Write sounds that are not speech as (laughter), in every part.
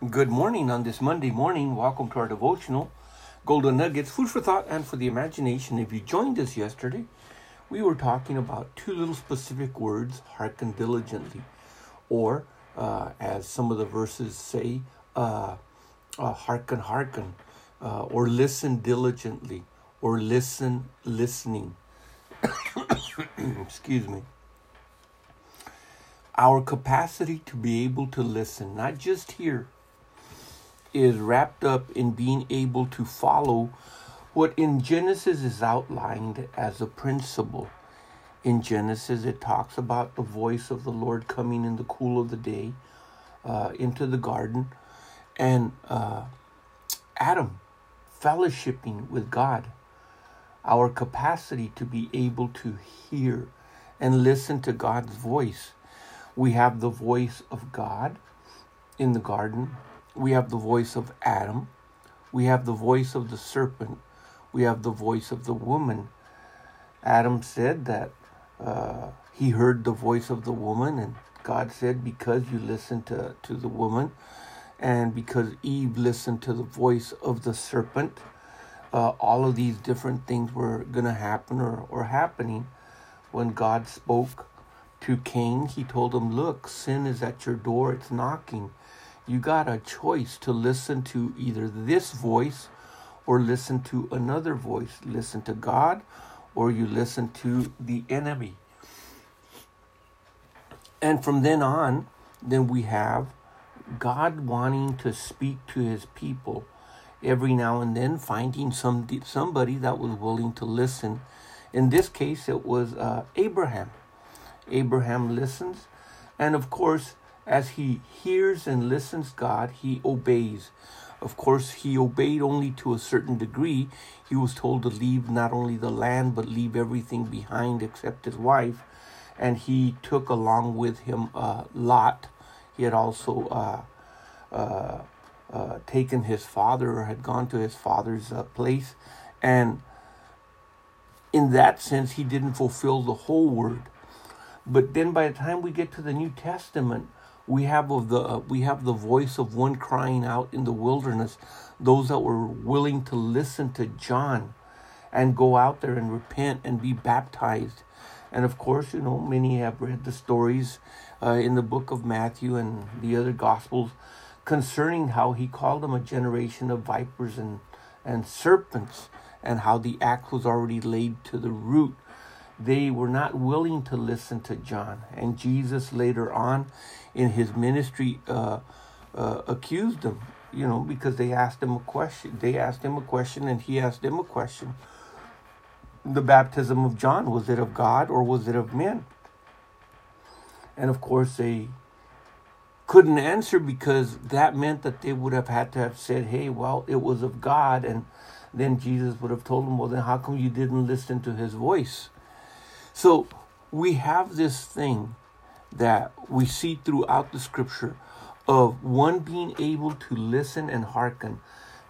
Good morning on this Monday morning. Welcome to our devotional, Golden Nuggets, food for thought and for the imagination. If you joined us yesterday, we were talking about two little specific words hearken diligently, or uh, as some of the verses say, uh, uh, hearken, hearken, uh, or listen diligently, or listen, listening. (coughs) Excuse me our capacity to be able to listen, not just hear, is wrapped up in being able to follow what in Genesis is outlined as a principle. In Genesis, it talks about the voice of the Lord coming in the cool of the day uh, into the garden and uh, Adam fellowshipping with God. Our capacity to be able to hear and listen to God's voice we have the voice of God in the garden. We have the voice of Adam. We have the voice of the serpent. We have the voice of the woman. Adam said that uh, he heard the voice of the woman, and God said, Because you listened to, to the woman, and because Eve listened to the voice of the serpent, uh, all of these different things were going to happen or, or happening when God spoke to Cain, he told him, Look, sin is at your door, it's knocking. You got a choice to listen to either this voice or listen to another voice. Listen to God or you listen to the enemy. And from then on, then we have God wanting to speak to his people every now and then, finding some somebody that was willing to listen. In this case, it was uh, Abraham. Abraham listens. And of course, as he hears and listens God, he obeys. Of course, he obeyed only to a certain degree. He was told to leave not only the land, but leave everything behind except his wife. And he took along with him uh, Lot. He had also uh, uh, uh taken his father or had gone to his father's uh, place. And in that sense, he didn't fulfill the whole word. But then by the time we get to the New Testament, we have of the we have the voice of one crying out in the wilderness, those that were willing to listen to John and go out there and repent and be baptized. And of course, you know, many have read the stories uh, in the book of Matthew and the other gospels concerning how he called them a generation of vipers and, and serpents, and how the axe was already laid to the root they were not willing to listen to John. And Jesus later on in his ministry uh, uh, accused them, you know, because they asked him a question. They asked him a question and he asked them a question. The baptism of John, was it of God or was it of men? And of course, they couldn't answer because that meant that they would have had to have said, hey, well, it was of God. And then Jesus would have told them, well, then how come you didn't listen to his voice? So we have this thing that we see throughout the scripture of one being able to listen and hearken.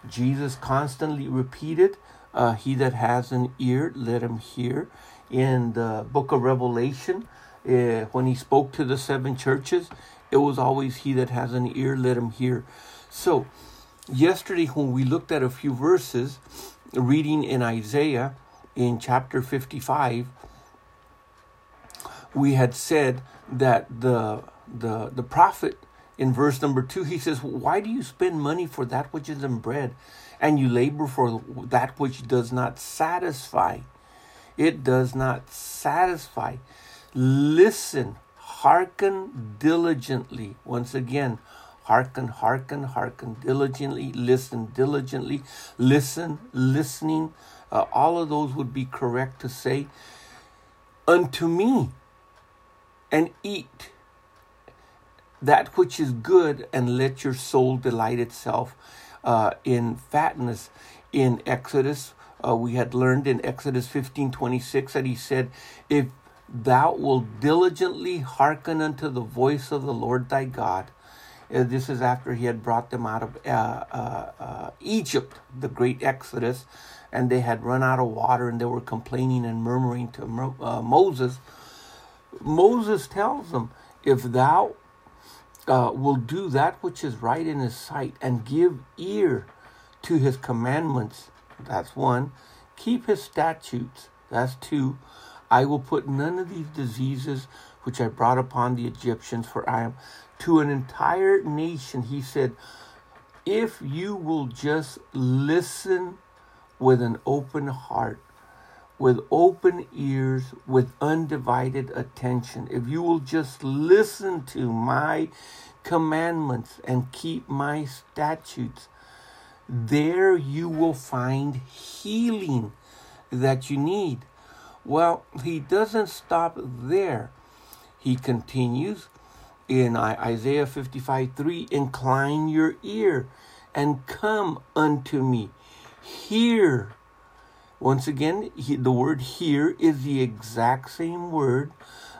Jesus constantly repeated, uh, He that has an ear, let him hear. In the book of Revelation, uh, when he spoke to the seven churches, it was always He that has an ear, let him hear. So, yesterday, when we looked at a few verses, reading in Isaiah in chapter 55, we had said that the the the prophet in verse number two he says why do you spend money for that which is in bread and you labor for that which does not satisfy? It does not satisfy. Listen hearken diligently. Once again hearken hearken hearken diligently. Listen diligently. Listen listening. Uh, all of those would be correct to say unto me and eat that which is good, and let your soul delight itself uh, in fatness. In Exodus, uh, we had learned in Exodus 15 26 that he said, If thou wilt diligently hearken unto the voice of the Lord thy God, uh, this is after he had brought them out of uh, uh, uh, Egypt, the great Exodus, and they had run out of water and they were complaining and murmuring to Moses Moses tells them, if thou uh, will do that which is right in his sight and give ear to his commandments. That's one. Keep his statutes. That's two. I will put none of these diseases which I brought upon the Egyptians, for I am to an entire nation. He said, If you will just listen with an open heart, with open ears, with undivided attention, if you will just listen to my commandments and keep my statutes, there you will find healing that you need. Well, he doesn't stop there. He continues in Isaiah 55 3 Incline your ear and come unto me. Hear. Once again, he, the word hear is the exact same word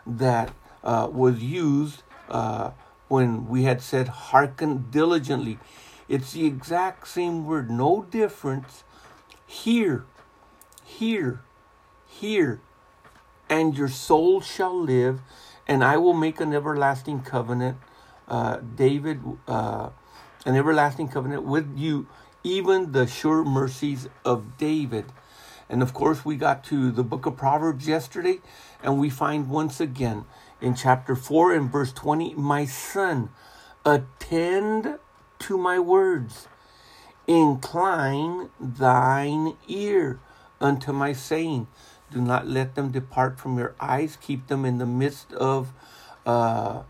that uh, was used uh, when we had said hearken diligently. It's the exact same word, no difference. Here, here, here, and your soul shall live, and I will make an everlasting covenant, uh, David, uh, an everlasting covenant with you, even the sure mercies of David. And of course, we got to the book of Proverbs yesterday, and we find once again in chapter 4 and verse 20, My son, attend to my words, incline thine ear unto my saying. Do not let them depart from your eyes. Keep them in the midst of, uh,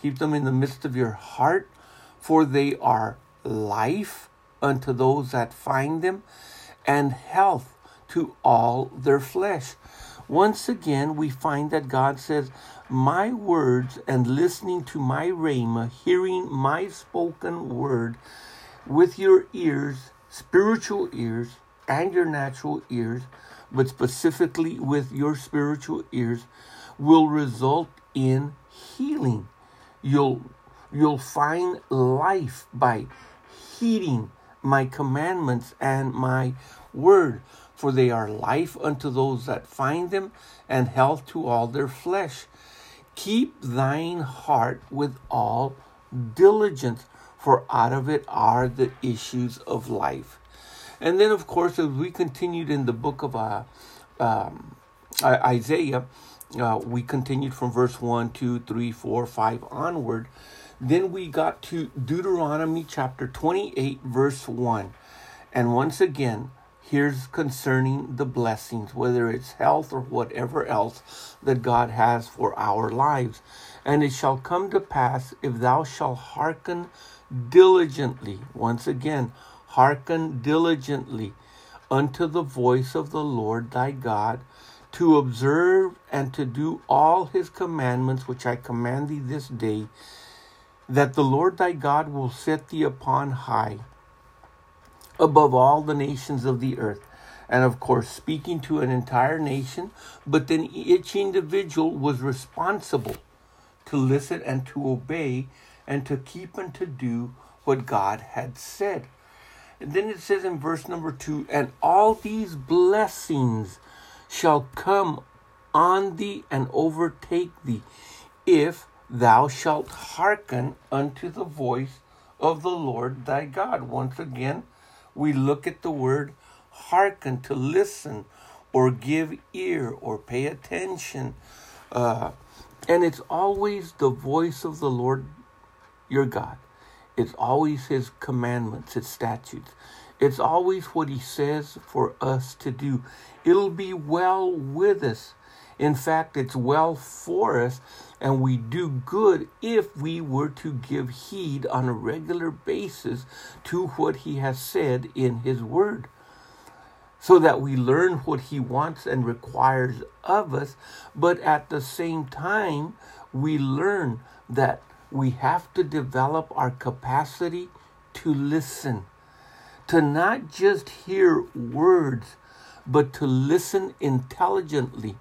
keep them in the midst of your heart, for they are life unto those that find them, and health to all their flesh. Once again, we find that God says, My words and listening to my rhema, hearing my spoken word with your ears, spiritual ears, and your natural ears, but specifically with your spiritual ears, will result in healing. You'll you'll find life by heeding my commandments and my word, for they are life unto those that find them, and health to all their flesh. Keep thine heart with all diligence, for out of it are the issues of life. And then, of course, as we continued in the book of uh, um, Isaiah, uh, we continued from verse 1, 2, 3, 4, 5 onward. Then we got to Deuteronomy chapter 28, verse 1. And once again, here's concerning the blessings, whether it's health or whatever else that God has for our lives. And it shall come to pass if thou shalt hearken diligently, once again, hearken diligently unto the voice of the Lord thy God, to observe and to do all his commandments which I command thee this day, that the Lord thy God will set thee upon high above all the nations of the earth. And of course, speaking to an entire nation, but then each individual was responsible to listen and to obey and to keep and to do what God had said. And then it says in verse number two, and all these blessings shall come on thee and overtake thee, if thou shalt hearken unto the voice of the Lord thy God. Once again, we look at the word hearken, to listen, or give ear, or pay attention. Uh, and it's always the voice of the Lord your God. It's always His commandments, His statutes. It's always what He says for us to do. It'll be well with us. In fact, it's well for us, and we do good if we were to give heed on a regular basis to what He has said in His Word. So that we learn what He wants and requires of us, but at the same time, we learn that we have to develop our capacity to listen, to not just hear words, but to listen intelligently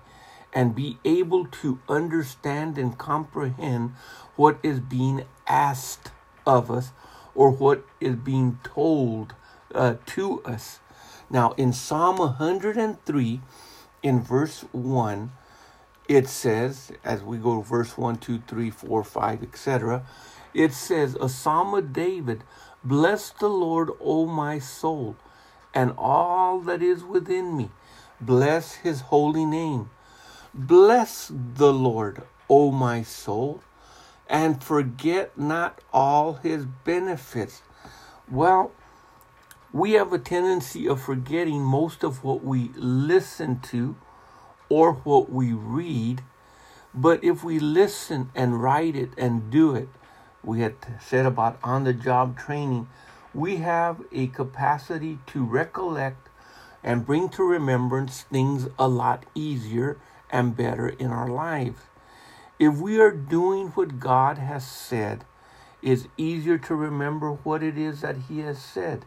and be able to understand and comprehend what is being asked of us or what is being told uh, to us. Now, in Psalm 103, in verse 1, it says, as we go to verse 1, 2, 3, 4, 5, etc., It says, a psalm of David, Bless the Lord, O my soul, and all that is within me. Bless his holy name. Bless the Lord, O my soul, and forget not all his benefits. Well, we have a tendency of forgetting most of what we listen to or what we read. But if we listen and write it and do it, we had said about on the job training, we have a capacity to recollect and bring to remembrance things a lot easier and better in our lives. If we are doing what God has said, it's easier to remember what it is that He has said.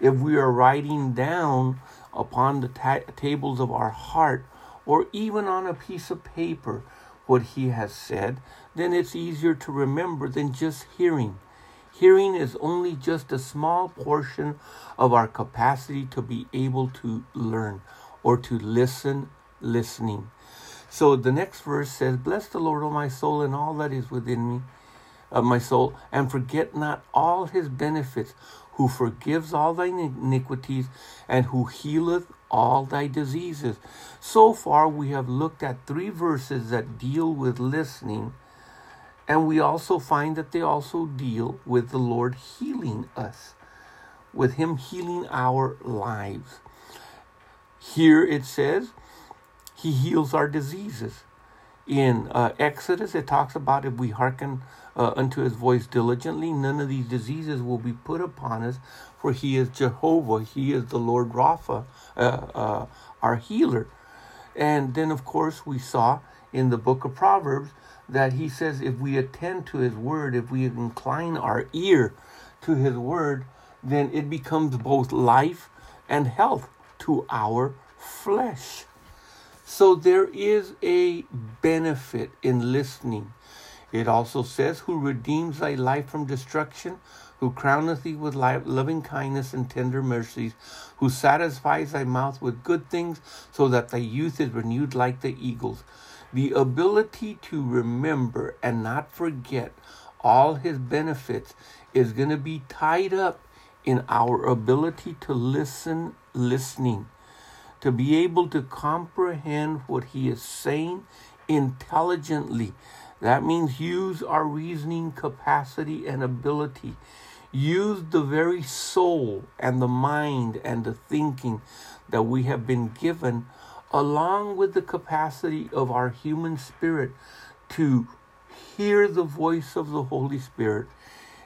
If we are writing down upon the ta- tables of our heart or even on a piece of paper what He has said, then it's easier to remember than just hearing. Hearing is only just a small portion of our capacity to be able to learn or to listen, listening. So the next verse says, Bless the Lord, O my soul, and all that is within me, of my soul, and forget not all his benefits, who forgives all thy iniquities, and who healeth all thy diseases. So far, we have looked at three verses that deal with listening, and we also find that they also deal with the Lord healing us, with Him healing our lives. Here it says, he heals our diseases. In uh, Exodus, it talks about if we hearken uh, unto his voice diligently, none of these diseases will be put upon us, for he is Jehovah. He is the Lord Rapha, uh, uh, our healer. And then, of course, we saw in the book of Proverbs that he says if we attend to his word, if we incline our ear to his word, then it becomes both life and health to our flesh. So there is a benefit in listening. It also says, Who redeems thy life from destruction, who crowneth thee with loving kindness and tender mercies, who satisfies thy mouth with good things, so that thy youth is renewed like the eagles. The ability to remember and not forget all his benefits is going to be tied up in our ability to listen, listening to be able to comprehend what he is saying intelligently. That means use our reasoning capacity and ability. Use the very soul and the mind and the thinking that we have been given, along with the capacity of our human spirit to hear the voice of the Holy Spirit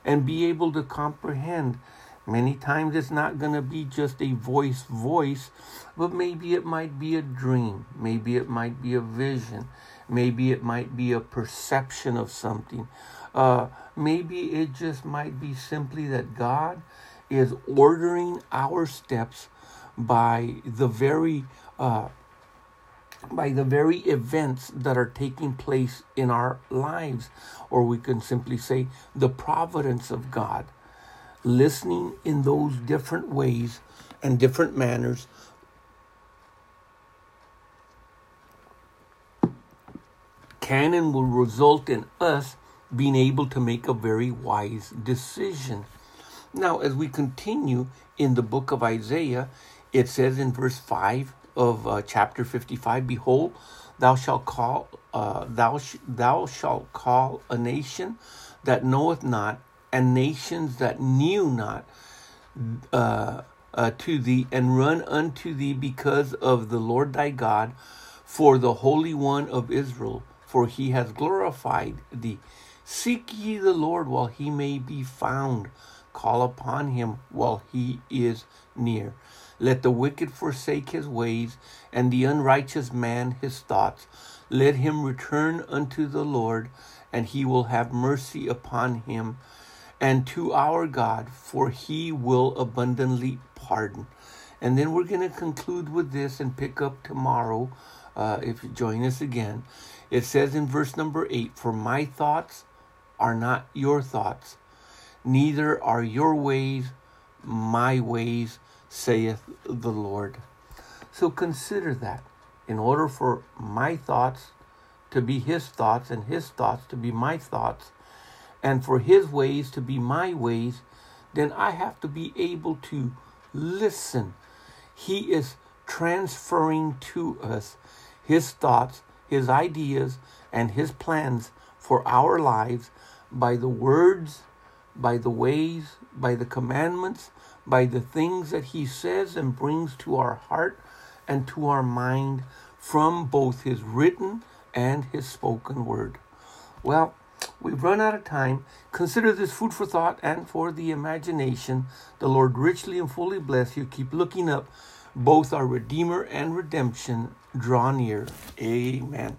and be able to comprehend Many times it's not going to be just a voice voice, but maybe it might be a dream. Maybe it might be a vision. Maybe it might be a perception of something. Uh, maybe it just might be simply that God is ordering our steps by the very uh, by the very events that are taking place in our lives, or we can simply say the providence of God listening in those different ways and different manners can and will result in us being able to make a very wise decision. Now, as we continue in the book of Isaiah, it says in verse 5 of uh, chapter 55 Behold, thou shalt call, uh, thou, sh- thou shalt call a nation that knoweth not, and nations that knew not uh, uh, to thee, and run unto thee because of the Lord thy God, for the Holy One of Israel, for he has glorified thee. Seek ye the Lord while he may be found. Call upon him while he is near. Let the wicked forsake his ways, and the unrighteous man his thoughts. Let him return unto the Lord, and he will have mercy upon him and to our God, for he will abundantly pardon. And then we're going to conclude with this and pick up tomorrow uh, if you join us again. It says in verse number 8 For my thoughts are not your thoughts, neither are your ways my ways, saith the Lord. So consider that. In order for my thoughts to be his thoughts and his thoughts to be my thoughts, and for his ways to be my ways, then I have to be able to listen. He is transferring to us his thoughts, his ideas, and his plans for our lives by the words, by the ways, by the commandments, by the things that he says and brings to our heart and to our mind from both his written and his spoken word. Well, we've run out of time. Consider this food for thought and for the imagination. The Lord richly and fully bless you. Keep looking up. Both our Redeemer and redemption draw near. Amen.